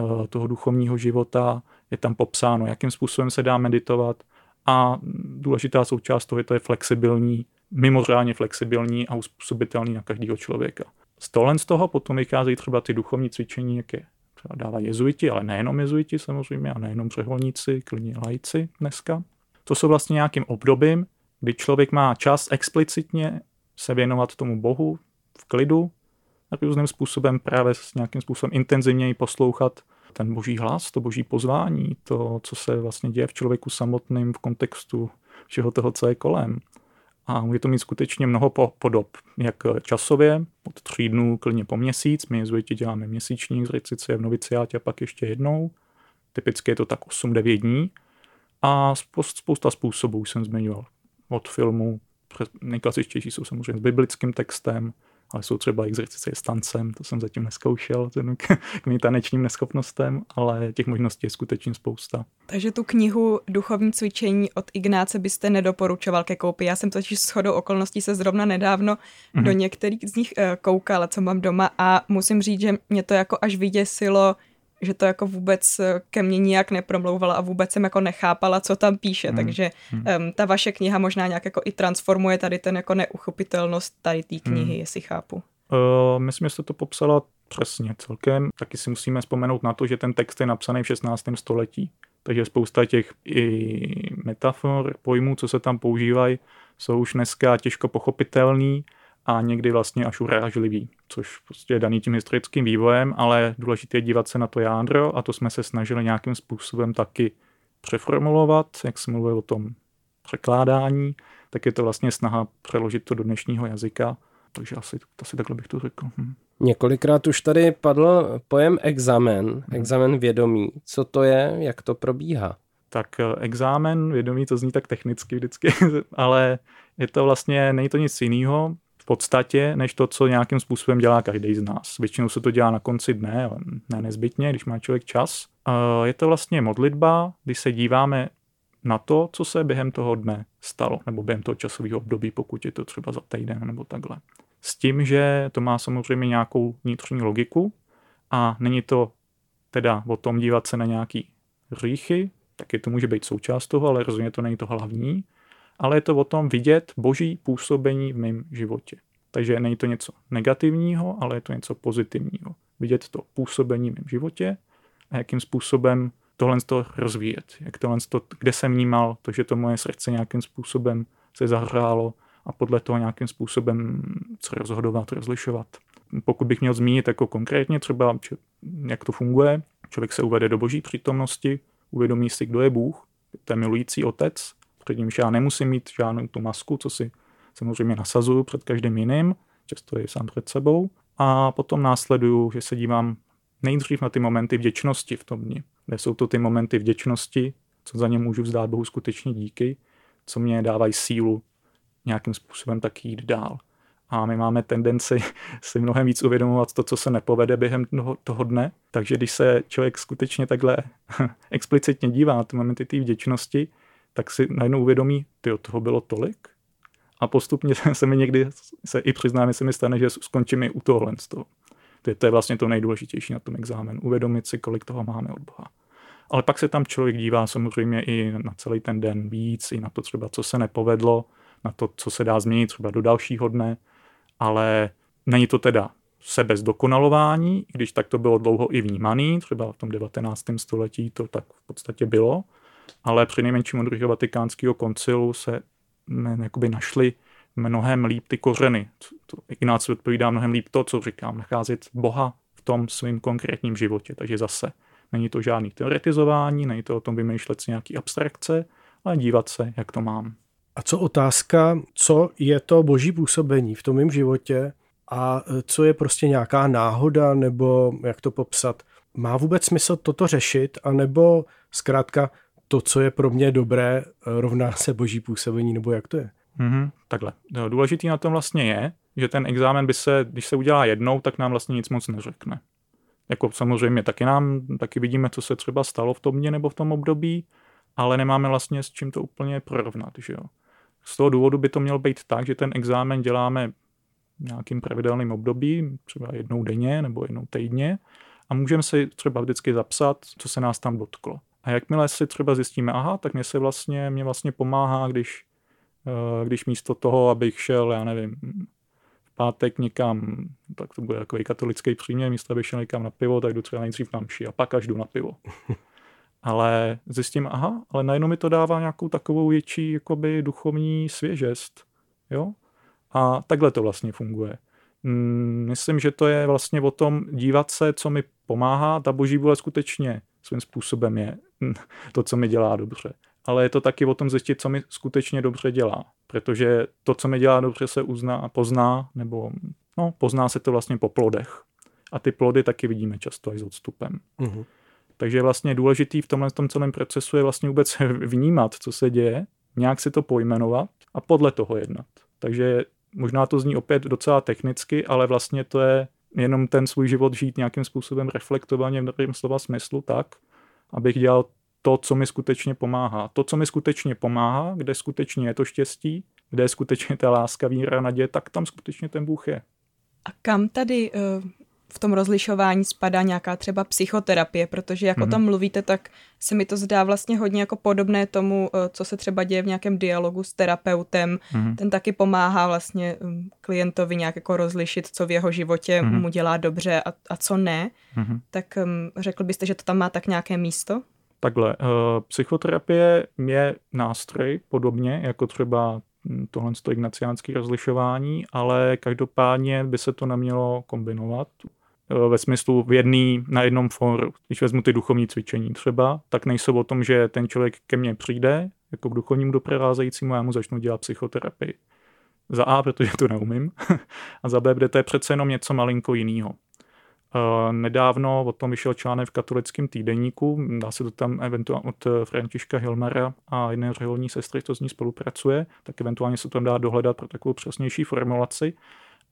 uh, toho duchovního života, je tam popsáno, jakým způsobem se dá meditovat a důležitá součást toho je, to je flexibilní, mimořádně flexibilní a uspůsobitelný na každého člověka. Z tohle z toho potom vycházejí třeba ty duchovní cvičení, jak je třeba dává jezuiti, ale nejenom jezuiti samozřejmě a nejenom přeholníci, klidně lajci dneska. To jsou vlastně nějakým obdobím, kdy člověk má čas explicitně se věnovat tomu Bohu v klidu, a různým způsobem právě s nějakým způsobem intenzivněji poslouchat ten boží hlas, to boží pozvání, to, co se vlastně děje v člověku samotným v kontextu všeho toho, co je kolem. A může to mít skutečně mnoho podob, jak časově, od tří dnů klidně po měsíc, my jezuiti děláme měsíční exercice v noviciátě a pak ještě jednou, typicky je to tak 8-9 dní. A spousta způsobů jsem zmiňoval od filmu. Nejklasičtější jsou samozřejmě s biblickým textem, ale jsou třeba exercice s tancem, to jsem zatím neskoušel, k, k mým tanečním neschopnostem, ale těch možností je skutečně spousta. Takže tu knihu Duchovní cvičení od Ignáce byste nedoporučoval ke koupi. Já jsem totiž s chodou okolností se zrovna nedávno mm-hmm. do některých z nich uh, koukala, co mám doma a musím říct, že mě to jako až vyděsilo, že to jako vůbec eh, ke mně nijak nepromlouvala a vůbec jsem jako nechápala, co tam píše, hmm. takže um, ta vaše kniha možná nějak jako i transformuje tady ten jako neuchopitelnost tady té knihy, hmm. jestli chápu. Uh, myslím, že jste to popsala přesně celkem. Taky si musíme vzpomenout na to, že ten text je napsaný v 16. století. Takže spousta těch i metafor, pojmů, co se tam používají, jsou už dneska těžko pochopitelný a někdy vlastně až urážlivý, což prostě je daný tím historickým vývojem, ale důležité je dívat se na to jádro a to jsme se snažili nějakým způsobem taky přeformulovat, jak jsem mluvil o tom překládání, tak je to vlastně snaha přeložit to do dnešního jazyka. Takže asi, asi takhle bych to řekl. Hm. Několikrát už tady padl pojem examen, hmm. examen vědomí. Co to je, jak to probíhá? Tak eh, examen vědomí, to zní tak technicky vždycky, ale je to vlastně, není to nic jiného v podstatě, než to, co nějakým způsobem dělá každý z nás. Většinou se to dělá na konci dne, ale ne nezbytně, když má člověk čas. Je to vlastně modlitba, kdy se díváme na to, co se během toho dne stalo, nebo během toho časového období, pokud je to třeba za týden nebo takhle. S tím, že to má samozřejmě nějakou vnitřní logiku a není to teda o tom dívat se na nějaký říchy, taky to může být součást toho, ale rozhodně to není to hlavní, ale je to o tom vidět boží působení v mém životě. Takže není to něco negativního, ale je to něco pozitivního. Vidět to působení v mém životě a jakým způsobem tohle to rozvíjet. Jak tohle to, kde jsem vnímal to, že to moje srdce nějakým způsobem se zahrálo a podle toho nějakým způsobem co rozhodovat, rozlišovat. Pokud bych měl zmínit jako konkrétně třeba, jak to funguje, člověk se uvede do boží přítomnosti, uvědomí si, kdo je Bůh, to je milující otec, před nímž já nemusím mít žádnou tu masku, co si samozřejmě nasazuju před každým jiným, často je sám před sebou. A potom následuju, že se dívám nejdřív na ty momenty vděčnosti v tom dni, kde jsou to ty momenty vděčnosti, co za ně můžu vzdát Bohu skutečně díky, co mě dávají sílu nějakým způsobem tak jít dál. A my máme tendenci si mnohem víc uvědomovat to, co se nepovede během toho, toho dne. Takže když se člověk skutečně takhle explicitně dívá na ty momenty té vděčnosti, tak si najednou uvědomí, ty od toho bylo tolik. A postupně se mi někdy, se i přiznám, se mi stane, že skončím i u tohohle z toho. To, to je vlastně to nejdůležitější na tom exámenu. Uvědomit si, kolik toho máme od Boha. Ale pak se tam člověk dívá samozřejmě i na celý ten den víc, i na to třeba, co se nepovedlo, na to, co se dá změnit třeba do dalšího dne, ale není to teda sebe zdokonalování, když tak to bylo dlouho i vnímaný, třeba v tom 19. století to tak v podstatě bylo, ale při nejmenším od vatikánského koncilu se jakoby našly mnohem líp ty kořeny. Ignáci odpovídá mnohem líp to, co říkám, nacházet Boha v tom svém konkrétním životě. Takže zase není to žádný teoretizování, není to o tom vymýšlet si nějaký abstrakce, ale dívat se, jak to mám. A co otázka, co je to boží působení v tom mém životě a co je prostě nějaká náhoda, nebo jak to popsat? Má vůbec smysl toto řešit, anebo zkrátka to, co je pro mě dobré, rovná se boží působení, nebo jak to je? Mm-hmm, takhle. No, důležitý na tom vlastně je, že ten exámen by se, když se udělá jednou, tak nám vlastně nic moc neřekne. Jako samozřejmě taky nám, taky vidíme, co se třeba stalo v tom dně nebo v tom období, ale nemáme vlastně s čím to úplně porovnat, že jo. Z toho důvodu by to mělo být tak, že ten exámen děláme nějakým pravidelným období, třeba jednou denně nebo jednou týdně a můžeme si třeba vždycky zapsat, co se nás tam dotklo. A jakmile si třeba zjistíme, aha, tak mě se vlastně, mě vlastně pomáhá, když, eh, když místo toho, abych šel, já nevím, v pátek někam, tak to bude takový katolický příměr, místo abych šel někam na pivo, tak jdu třeba nejdřív na mši a pak až jdu na pivo. ale zjistím, aha, ale najednou mi to dává nějakou takovou větší jakoby duchovní svěžest. Jo? A takhle to vlastně funguje. Mm, myslím, že to je vlastně o tom dívat se, co mi pomáhá. Ta boží vůle skutečně svým způsobem je to, co mi dělá dobře. Ale je to taky o tom zjistit, co mi skutečně dobře dělá. Protože to, co mi dělá dobře, se uzná a pozná, nebo no, pozná se to vlastně po plodech. A ty plody taky vidíme často až s odstupem. Uh-huh. Takže vlastně důležitý v tomhle tom celém procesu je vlastně vůbec vnímat, co se děje, nějak si to pojmenovat a podle toho jednat. Takže možná to zní opět docela technicky, ale vlastně to je jenom ten svůj život žít nějakým způsobem reflektovaně v dobrém slova smyslu tak, abych dělal to, co mi skutečně pomáhá. To, co mi skutečně pomáhá, kde skutečně je to štěstí, kde je skutečně ta láska, víra, naděje, tak tam skutečně ten Bůh je. A kam tady uh, v tom rozlišování spadá nějaká třeba psychoterapie, protože jak mm-hmm. o tom mluvíte, tak se mi to zdá vlastně hodně jako podobné tomu, eh, co se třeba děje v nějakém dialogu s terapeutem. Mm-hmm. Ten taky pomáhá vlastně hm, klientovi nějak jako rozlišit, co v jeho životě mm-hmm. mu dělá dobře a, a co ne. Mm-hmm. Tak um, řekl byste, že to tam má tak nějaké místo? Takhle, uh, psychoterapie je nástroj podobně jako třeba hm, tohle ignaciánské rozlišování, ale každopádně by se to nemělo kombinovat. Eh, ve smyslu v jedný, na jednom fóru. Když vezmu ty duchovní cvičení třeba, tak nejsou o tom, že ten člověk ke mně přijde, jako k duchovnímu doprovázejícímu a já mu začnu dělat psychoterapii. Za A, protože to neumím, a za B, kde to je přece jenom něco malinko jiného. Nedávno o tom vyšel článek v katolickém týdeníku, dá se to tam eventuálně od Františka Hilmera a jedné řeholní sestry, co s ní spolupracuje, tak eventuálně se tam dá dohledat pro takovou přesnější formulaci.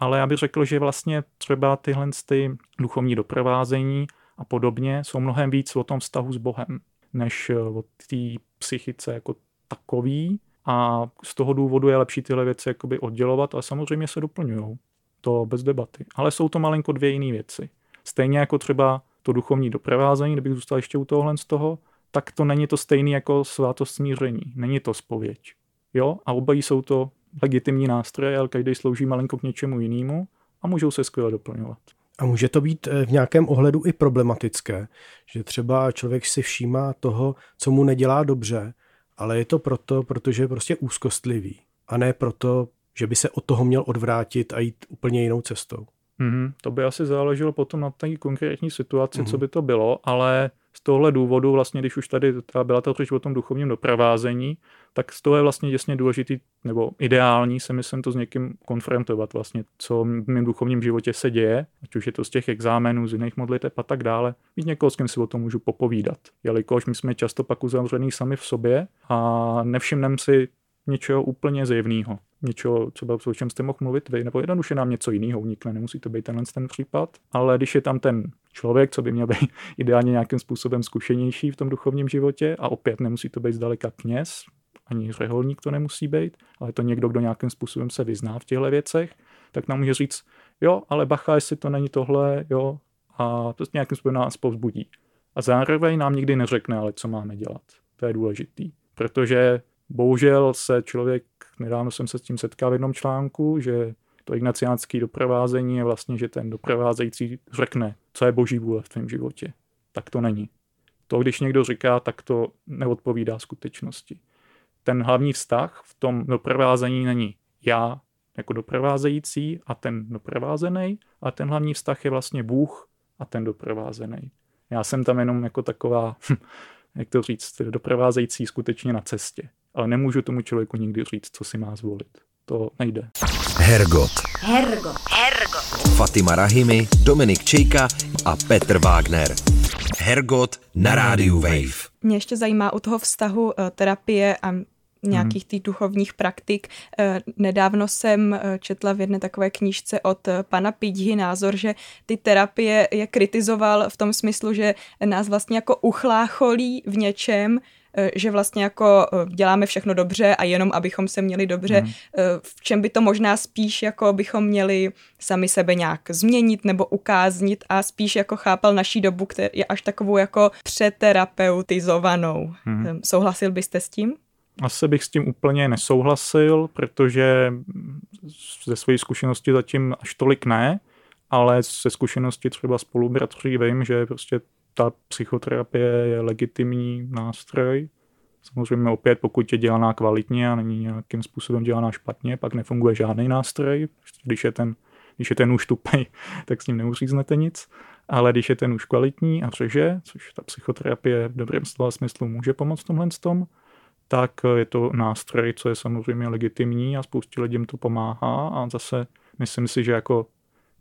Ale já bych řekl, že vlastně třeba tyhle ty duchovní doprovázení a podobně jsou mnohem víc o tom vztahu s Bohem, než o té psychice jako takový. A z toho důvodu je lepší tyhle věci jakoby oddělovat, ale samozřejmě se doplňují. To bez debaty. Ale jsou to malinko dvě jiné věci. Stejně jako třeba to duchovní doprovázení, kdybych zůstal ještě u tohohle z toho, tak to není to stejné jako svátost smíření. Není to spověď. Jo? A obojí jsou to legitimní nástroje, ale každý slouží malinko k něčemu jinému a můžou se skvěle doplňovat. A může to být eh, v nějakém ohledu i problematické, že třeba člověk si všímá toho, co mu nedělá dobře, ale je to proto, protože je prostě úzkostlivý a ne proto, že by se od toho měl odvrátit a jít úplně jinou cestou. Mm-hmm. To by asi záleželo potom na té konkrétní situaci, mm-hmm. co by to bylo, ale z tohle důvodu, vlastně, když už tady byla ta řeč o tom duchovním doprovázení, tak z toho je vlastně děsně důležitý, nebo ideální se myslím to s někým konfrontovat vlastně, co v mém duchovním životě se děje, ať už je to z těch exámenů, z jiných modliteb a tak dále. Mít někoho, s kým si o tom můžu popovídat. Jelikož my jsme často pak uzavřený sami v sobě a nevšimneme si něčeho úplně zjevného něčeho, třeba o čem jste mohl mluvit vy, nebo jednoduše nám něco jiného unikne, nemusí to být tenhle ten případ, ale když je tam ten člověk, co by měl být ideálně nějakým způsobem zkušenější v tom duchovním životě a opět nemusí to být zdaleka kněz, ani řeholník to nemusí být, ale to někdo, kdo nějakým způsobem se vyzná v těchto věcech, tak nám může říct, jo, ale bacha, jestli to není tohle, jo, a to nějakým způsobem nás povzbudí. A zároveň nám nikdy neřekne, ale co máme dělat. To je důležitý, protože bohužel se člověk Nedávno jsem se s tím setkal v jednom článku, že to ignaciánské doprovázení je vlastně, že ten doprovázející řekne, co je boží vůle v tvém životě. Tak to není. To, když někdo říká, tak to neodpovídá skutečnosti. Ten hlavní vztah v tom doprovázení není já jako doprovázející a ten doprovázený, ale ten hlavní vztah je vlastně Bůh a ten doprovázený. Já jsem tam jenom jako taková, jak to říct, doprovázející skutečně na cestě ale nemůžu tomu člověku nikdy říct, co si má zvolit. To nejde. Hergot. Hergot. Hergot. Fatima Rahimi, Dominik Čejka a Petr Wagner. Hergot na rádiu Wave. Mě ještě zajímá u toho vztahu eh, terapie a nějakých těch duchovních praktik. Eh, nedávno jsem eh, četla v jedné takové knížce od pana Pidži názor, že ty terapie je kritizoval v tom smyslu, že nás vlastně jako uchlácholí v něčem, že vlastně jako eh, děláme všechno dobře a jenom abychom se měli dobře, mm. v čem by to možná spíš jako bychom měli sami sebe nějak změnit nebo ukáznit a spíš jako chápal naší dobu, která je až takovou jako přeterapeutizovanou. Mm. Souhlasil byste s tím? Asi bych s tím úplně nesouhlasil, protože ze své zkušenosti zatím až tolik ne, ale ze zkušenosti třeba spolubratří vím, že prostě ta psychoterapie je legitimní nástroj. Samozřejmě opět, pokud je dělaná kvalitně a není nějakým způsobem dělaná špatně, pak nefunguje žádný nástroj. Když je ten, když je ten už tupej, tak s ním neuříznete nic. Ale když je ten už kvalitní a řeže, což ta psychoterapie v dobrém slova smyslu může pomoct tomhle tom, tak je to nástroj, co je samozřejmě legitimní a spoustě lidem to pomáhá a zase myslím si, že jako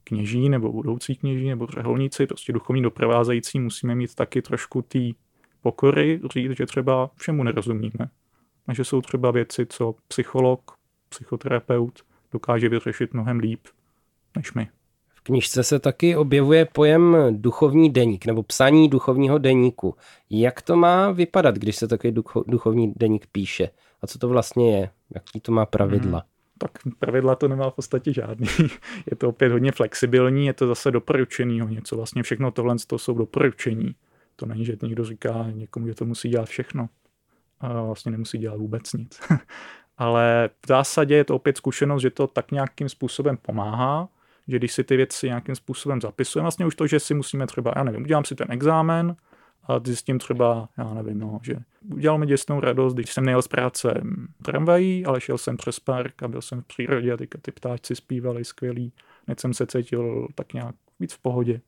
kněží nebo budoucí kněží nebo řeholníci, prostě duchovní doprovázející, musíme mít taky trošku té pokory, říct, že třeba všemu nerozumíme. A že jsou třeba věci, co psycholog, psychoterapeut dokáže vyřešit mnohem líp než my. V knižce se taky objevuje pojem duchovní deník nebo psaní duchovního deníku. Jak to má vypadat, když se takový duchovní deník píše? A co to vlastně je? Jaký to má pravidla? Hmm tak pravidla to nemá v podstatě žádný. je to opět hodně flexibilní, je to zase doporučený něco. Vlastně všechno tohle to jsou doporučení. To není, že někdo říká někomu, že to musí dělat všechno. A vlastně nemusí dělat vůbec nic. Ale v zásadě je to opět zkušenost, že to tak nějakým způsobem pomáhá, že když si ty věci nějakým způsobem zapisujeme, vlastně už to, že si musíme třeba, já nevím, udělám si ten exámen, a zjistím třeba, já nevím, no, že udělal mi děsnou radost, když jsem nejel z práce tramvají, ale šel jsem přes park a byl jsem v přírodě a ty, ty ptáčci zpívali skvělý, hned jsem se cítil tak nějak víc v pohodě.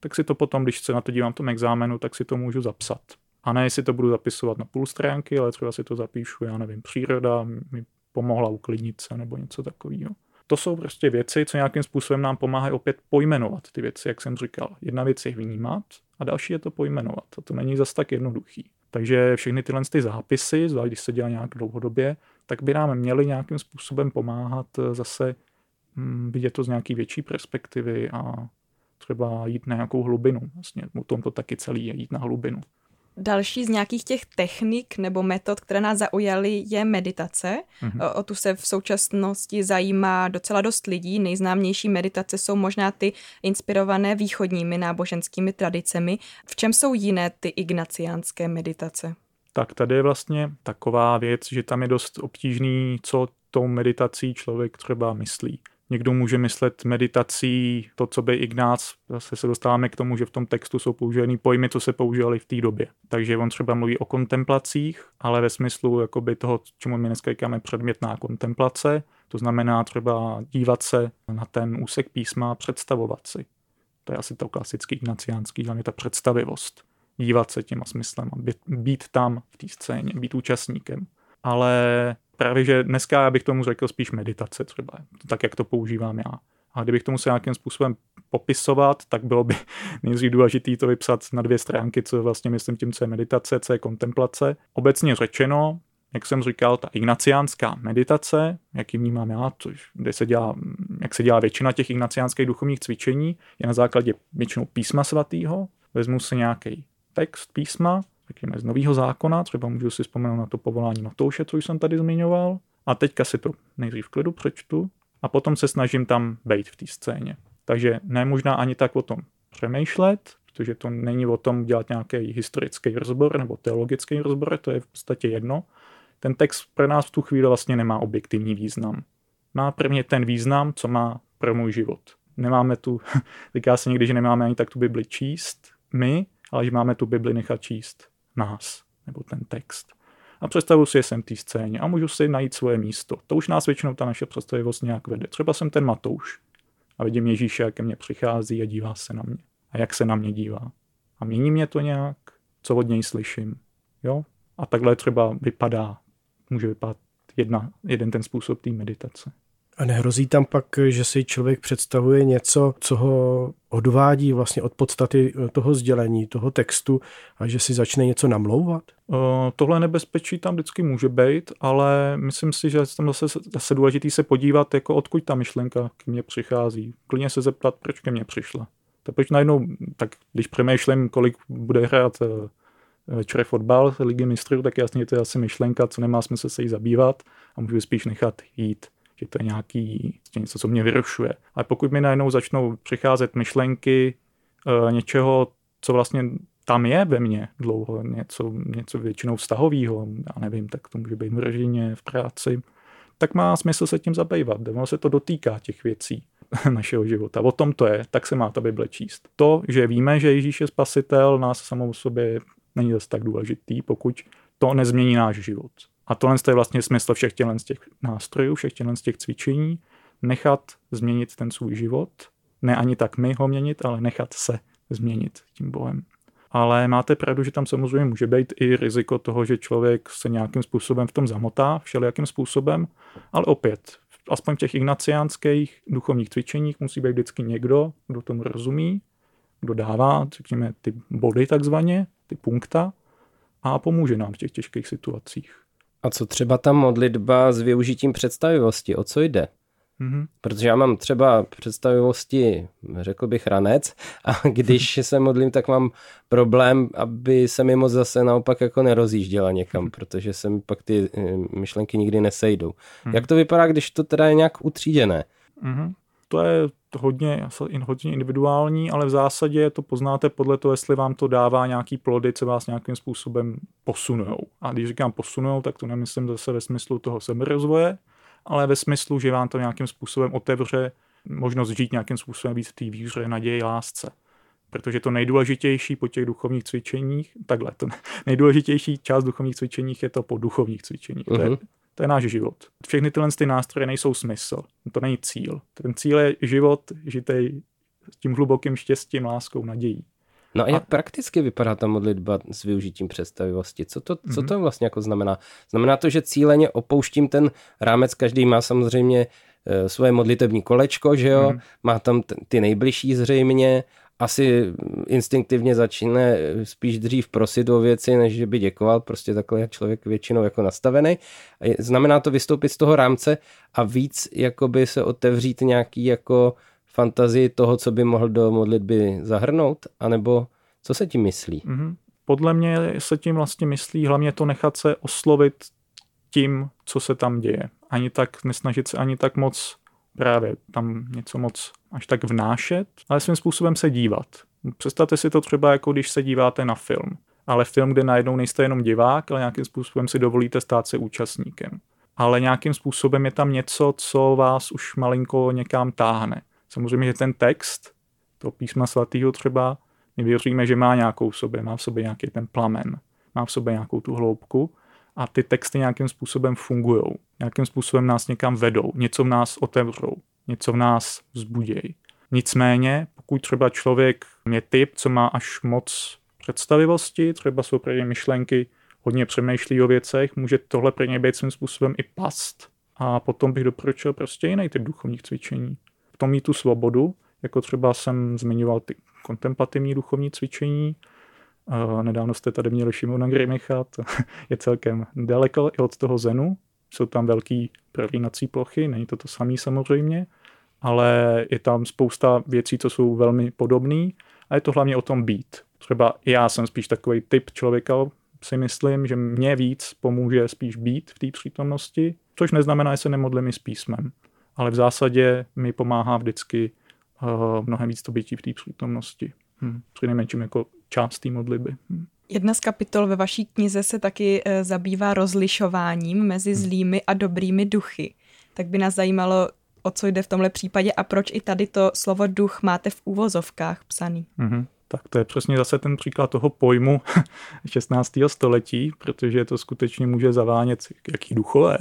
tak si to potom, když se na to dívám v tom exámenu, tak si to můžu zapsat. A ne, jestli to budu zapisovat na půl stránky, ale třeba si to zapíšu, já nevím, příroda mi pomohla uklidnit se nebo něco takového. To jsou prostě věci, co nějakým způsobem nám pomáhají opět pojmenovat ty věci, jak jsem říkal. Jedna věc je vnímat a další je to pojmenovat. A to není zas tak jednoduchý. Takže všechny tyhle ty zápisy, zvlášť když se dělá nějak dlouhodobě, tak by nám měly nějakým způsobem pomáhat eh, zase hm, vidět to z nějaký větší perspektivy a třeba jít na nějakou hlubinu. Vlastně o tom to taky celý je, jít na hlubinu. Další z nějakých těch technik nebo metod, které nás zaujaly, je meditace. Mm-hmm. O, o tu se v současnosti zajímá docela dost lidí. Nejznámější meditace jsou možná ty inspirované východními náboženskými tradicemi. V čem jsou jiné ty ignaciánské meditace? Tak tady je vlastně taková věc, že tam je dost obtížný, co tou meditací člověk třeba myslí. Někdo může myslet meditací to, co by Ignác, zase se dostáváme k tomu, že v tom textu jsou používány pojmy, co se používaly v té době. Takže on třeba mluví o kontemplacích, ale ve smyslu jakoby toho, čemu my dneska říkáme předmětná kontemplace, to znamená třeba dívat se na ten úsek písma a představovat si. To je asi to klasický ignaciánský, hlavně ta představivost. Dívat se těma smyslem, být, být tam v té scéně, být účastníkem. Ale právě, že dneska bych tomu řekl spíš meditace třeba, tak jak to používám já. A kdybych tomu se nějakým způsobem popisovat, tak bylo by nejdřív důležité to vypsat na dvě stránky, co vlastně myslím tím, co je meditace, co je kontemplace. Obecně řečeno, jak jsem říkal, ta ignaciánská meditace, jak ji vnímám já, což, kde se dělá, jak se dělá většina těch ignaciánských duchovních cvičení, je na základě většinou písma svatého. Vezmu si nějaký text písma, řekněme, z nového zákona, třeba můžu si vzpomenout na to povolání Matouše, co jsem tady zmiňoval, a teďka si to nejdřív v klidu přečtu a potom se snažím tam být v té scéně. Takže ne možná ani tak o tom přemýšlet, protože to není o tom dělat nějaký historický rozbor nebo teologický rozbor, to je v podstatě jedno. Ten text pro nás v tu chvíli vlastně nemá objektivní význam. Má prvně ten význam, co má pro můj život. Nemáme tu, říká se někdy, že nemáme ani tak tu Bibli číst my, ale že máme tu Bibli nechat číst nás, nebo ten text. A představuji si, že jsem té scéně a můžu si najít svoje místo. To už nás většinou ta naše představivost nějak vede. Třeba jsem ten Matouš a vidím Ježíše, jak ke mně přichází a dívá se na mě. A jak se na mě dívá. A mění mě to nějak, co od něj slyším. Jo? A takhle třeba vypadá, může vypadat jedna, jeden ten způsob té meditace. A nehrozí tam pak, že si člověk představuje něco, co ho odvádí vlastně od podstaty toho sdělení, toho textu a že si začne něco namlouvat? O, tohle nebezpečí tam vždycky může být, ale myslím si, že tam zase, zase důležitý se podívat, jako odkud ta myšlenka k mně přichází. Klidně se zeptat, proč ke mně přišla. Tak proč najednou, tak když přemýšlím, kolik bude hrát eh, večer fotbal ligy mistrů, tak jasně to je asi myšlenka, co nemá smysl se jí zabývat a můžu spíš nechat jít že to je nějaký něco, co mě vyrušuje. Ale pokud mi najednou začnou přicházet myšlenky e, něčeho, co vlastně tam je ve mně dlouho, něco, něco většinou vztahového, já nevím, tak to může být v rodině, v práci, tak má smysl se tím zabývat. Ono se to dotýká těch věcí našeho života. O tom to je, tak se má ta Bible číst. To, že víme, že Ježíš je spasitel, nás samou sobě není zase tak důležitý, pokud to nezmění náš život. A tohle je vlastně smysl všech těchto těch nástrojů, všech těchto těch cvičení, nechat změnit ten svůj život, ne ani tak my ho měnit, ale nechat se změnit tím Bohem. Ale máte pravdu, že tam samozřejmě může být i riziko toho, že člověk se nějakým způsobem v tom zamotá, všelijakým způsobem, ale opět, aspoň v těch ignaciánských duchovních cvičeních musí být vždycky někdo, kdo tomu rozumí, kdo dává, řekněme, ty body takzvaně, ty punkta a pomůže nám v těch těžkých situacích. A co třeba ta modlitba s využitím představivosti, o co jde? Mm-hmm. Protože já mám třeba představivosti, řekl bych, ranec a když se modlím, tak mám problém, aby se mi moc zase naopak jako nerozjížděla někam, protože se mi pak ty eh, myšlenky nikdy nesejdou. Mm-hmm. Jak to vypadá, když to teda je nějak utříděné? Mm-hmm. To je hodně, hodně individuální, ale v zásadě to poznáte podle toho, jestli vám to dává nějaký plody, co vás nějakým způsobem posunou. A když říkám posunou, tak to nemyslím zase ve smyslu toho seberozvoje, ale ve smyslu, že vám to nějakým způsobem otevře možnost žít nějakým způsobem víc v té víře, naději, lásce. Protože to nejdůležitější po těch duchovních cvičeních, takhle, to nejdůležitější část duchovních cvičeních je to po duchovních cvičeních. Uh-huh. To je mhm. To je náš život. Všechny tyhle ty nástroje nejsou smysl. To není cíl. Ten cíl je život žitej s tím hlubokým štěstím, láskou, nadějí. No a jak a... prakticky vypadá ta modlitba s využitím představivosti? Co to, co mhm. to vlastně jako znamená? Znamená to, že cíleně opouštím ten rámec, každý má samozřejmě eh, svoje modlitební kolečko, že jo? Mm. Má tam ty nejbližší zřejmě, asi instinktivně začne spíš dřív prosit o věci, než že by děkoval, prostě takhle je člověk většinou jako nastavený. Znamená to vystoupit z toho rámce a víc jakoby se otevřít nějaký jako fantazii toho, co by mohl do modlitby zahrnout, anebo co se tím myslí? Mm-hmm. Podle mě se tím vlastně myslí hlavně to nechat se oslovit tím, co se tam děje. Ani tak nesnažit se ani tak moc právě tam něco moc až tak vnášet, ale svým způsobem se dívat. Představte si to třeba jako když se díváte na film. Ale film, kde najednou nejste jenom divák, ale nějakým způsobem si dovolíte stát se účastníkem. Ale nějakým způsobem je tam něco, co vás už malinko někam táhne. Samozřejmě, že ten text, to písma svatého třeba, my věříme, že má nějakou v sobě, má v sobě nějaký ten plamen, má v sobě nějakou tu hloubku a ty texty nějakým způsobem fungují, nějakým způsobem nás někam vedou, něco v nás otevřou, něco v nás vzbudějí. Nicméně, pokud třeba člověk je typ, co má až moc představivosti, třeba jsou pro ně myšlenky, hodně přemýšlí o věcech, může tohle pro něj být svým způsobem i past. A potom bych doporučil prostě jiný typ duchovních cvičení v tom mít tu svobodu, jako třeba jsem zmiňoval ty kontemplativní duchovní cvičení. Nedávno jste tady měli Šimona Grimicha, to je celkem daleko i od toho Zenu. Jsou tam velký prolínací plochy, není to to samé samozřejmě, ale je tam spousta věcí, co jsou velmi podobné a je to hlavně o tom být. Třeba já jsem spíš takový typ člověka, si myslím, že mě víc pomůže spíš být v té přítomnosti, což neznamená, že se nemodlím i s písmem ale v zásadě mi pomáhá vždycky uh, mnohem víc to bytí v té přítomnosti. Hm. Přinejmenším jako část té modlitby. Hm. Jedna z kapitol ve vaší knize se taky e, zabývá rozlišováním mezi hm. zlými a dobrými duchy. Tak by nás zajímalo, o co jde v tomhle případě a proč i tady to slovo duch máte v úvozovkách psaný. Mm-hmm tak to je přesně zase ten příklad toho pojmu 16. století, protože to skutečně může zavánět jaký duchové.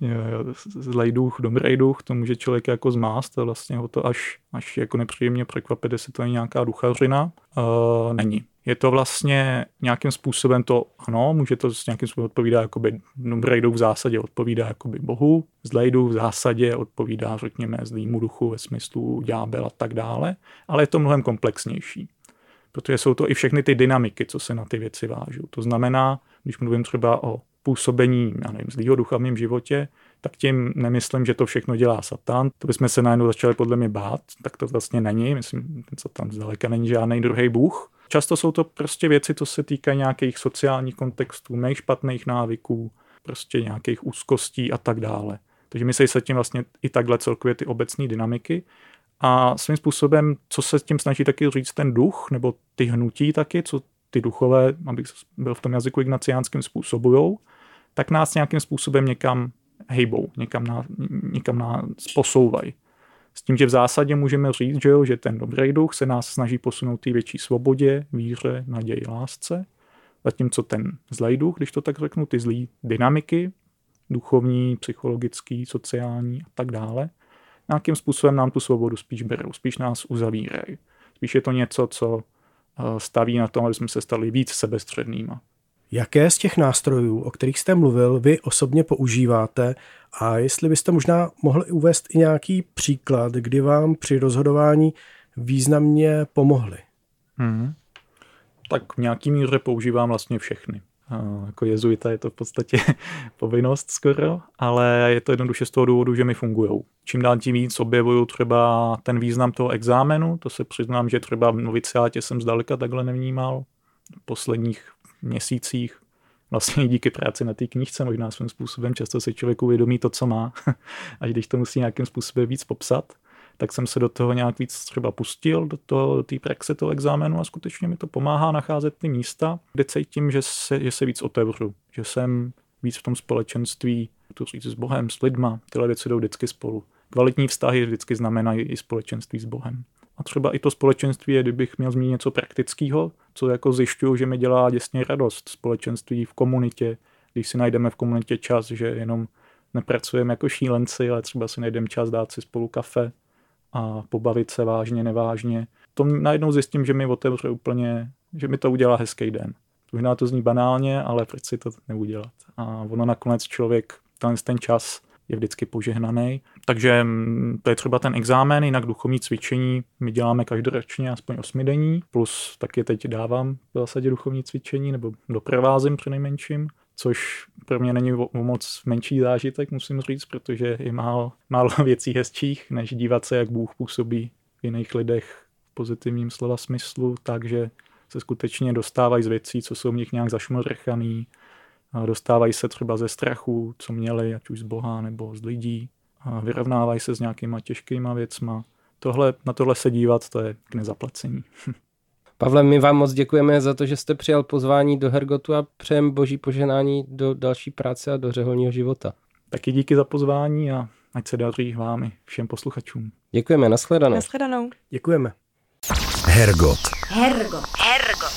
Zlej duch, dobrý duch, to může člověk jako zmást a vlastně ho to až, až jako nepříjemně překvapit, jestli to je nějaká duchařina. Uh, není je to vlastně nějakým způsobem to, ano, může to s nějakým způsobem odpovídá, jakoby dobrý duch v zásadě odpovídá jakoby Bohu, zlej v zásadě odpovídá, řekněme, zlýmu duchu ve smyslu ďábel a tak dále, ale je to mnohem komplexnější. Protože jsou to i všechny ty dynamiky, co se na ty věci vážou. To znamená, když mluvím třeba o působení, já nevím, zlýho ducha v mém životě, tak tím nemyslím, že to všechno dělá Satan. To bychom se najednou začali podle mě bát, tak to vlastně není. Myslím, ten Satan zdaleka není žádný druhý bůh. Často jsou to prostě věci, co se týkají nějakých sociálních kontextů, mých špatných návyků, prostě nějakých úzkostí a tak dále. Takže myslí se tím vlastně i takhle celkově ty obecné dynamiky. A svým způsobem, co se tím snaží taky říct ten duch, nebo ty hnutí taky, co ty duchové, abych byl v tom jazyku ignaciánským, způsobujou, tak nás nějakým způsobem někam hejbou, někam, na, někam nás posouvají. S tím, že v zásadě můžeme říct, že, jo, že ten dobrý duch se nás snaží posunout té větší svobodě, víře, naději, lásce, zatímco ten zlej duch, když to tak řeknu, ty zlý dynamiky, duchovní, psychologický, sociální a tak dále, nějakým způsobem nám tu svobodu spíš berou, spíš nás uzavírají. Spíš je to něco, co eh, staví na tom, aby jsme se stali víc sebestřednýma. Jaké z těch nástrojů, o kterých jste mluvil, vy osobně používáte a jestli byste možná mohli uvést i nějaký příklad, kdy vám při rozhodování významně pomohly? Hmm. Tak v nějaký míře používám vlastně všechny. Jako jezuita je to v podstatě povinnost skoro, ale je to jednoduše z toho důvodu, že mi fungují. Čím dál tím víc objevuju třeba ten význam toho exámenu, to se přiznám, že třeba v noviciátě jsem zdaleka takhle nevnímal. V posledních měsících vlastně díky práci na té knížce možná svým způsobem často se člověk uvědomí to, co má, až když to musí nějakým způsobem víc popsat, tak jsem se do toho nějak víc třeba pustil, do, toho, do té praxe toho exámenu a skutečně mi to pomáhá nacházet ty místa, kde cítím, že se, že se víc otevřu, že jsem víc v tom společenství, to říct s Bohem, s lidma, tyhle věci jdou vždycky spolu. Kvalitní vztahy vždycky znamenají i společenství s Bohem. A třeba i to společenství je, kdybych měl zmínit něco praktického, co jako zjišťuju, že mi dělá děsně radost. Společenství v komunitě, když si najdeme v komunitě čas, že jenom nepracujeme jako šílenci, ale třeba si najdeme čas dát si spolu kafe a pobavit se vážně, nevážně. To najednou zjistím, že mi otevře úplně, že mi to udělá hezký den. Možná to zní banálně, ale proč si to neudělat? A ono nakonec člověk, ten, ten čas je vždycky požehnaný. Takže mm, to je třeba ten exámen, jinak duchovní cvičení my děláme každoročně aspoň osmidenní, plus taky teď dávám v zásadě duchovní cvičení, nebo doprovázím při nejmenším, což pro mě není o moc menší zážitek, musím říct, protože je málo, málo věcí hezčích, než dívat se, jak Bůh působí v jiných lidech v pozitivním slova smyslu, takže se skutečně dostávají z věcí, co jsou v nich nějak zašmodrchaný, dostávají se třeba ze strachu, co měli, ať už z Boha nebo z lidí, vyrovnávají se s nějakýma těžkýma věcma. Tohle, na tohle se dívat, to je k nezaplacení. Pavle, my vám moc děkujeme za to, že jste přijal pozvání do Hergotu a přejem boží poženání do další práce a do řeholního života. Taky díky za pozvání a ať se daří vám i všem posluchačům. Děkujeme, nashledanou. Nashledanou. Děkujeme. Hergot. Hergot. Hergot.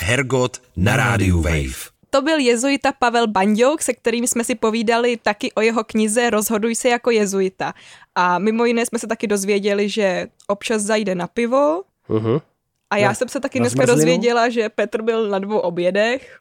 Hergot na rádiu Wave. To byl jezuita Pavel Banďouk, se kterým jsme si povídali taky o jeho knize Rozhoduj se jako jezuita. A mimo jiné jsme se taky dozvěděli, že občas zajde na pivo. Uh-huh. A já na, jsem se taky dneska zmrzlinu? dozvěděla, že Petr byl na dvou obědech.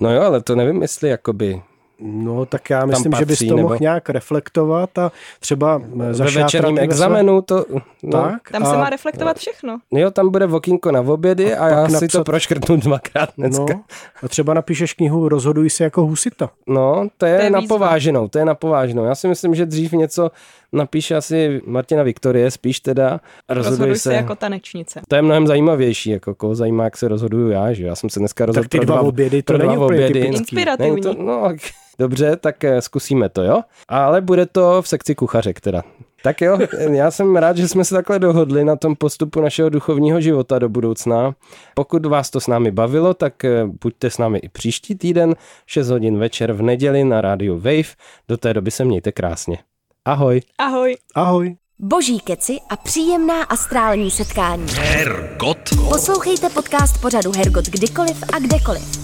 No jo, ale to nevím, jestli jakoby No tak já myslím, patří, že bys to nebo... mohl nějak reflektovat a třeba za Ve večerním examenu to... No, tak, tam a... se má reflektovat všechno. Jo, tam bude vokínko na obědy a, a já napsat... si to proškrtnu dvakrát dneska. No, a třeba napíšeš knihu Rozhoduj se jako husita. No, to je, to je napováženou, to je napováženou. Já si myslím, že dřív něco napíše asi Martina Viktorie, spíš teda. Rozhoduj, rozhoduj se, se jako tanečnice. To je mnohem zajímavější, jako koho zajímá, jak se rozhoduju já, že já jsem se dneska rozhodl tak ty dva obědy, to není obědy. Inspirativní. to, no, Dobře, tak eh, zkusíme to, jo? Ale bude to v sekci kuchařek teda. Tak jo, já jsem rád, že jsme se takhle dohodli na tom postupu našeho duchovního života do budoucna. Pokud vás to s námi bavilo, tak eh, buďte s námi i příští týden, 6 hodin večer v neděli na rádiu Wave. Do té doby se mějte krásně. Ahoj. Ahoj. Ahoj. Boží keci a příjemná astrální setkání. Hergot. Poslouchejte podcast pořadu Hergot kdykoliv a kdekoliv.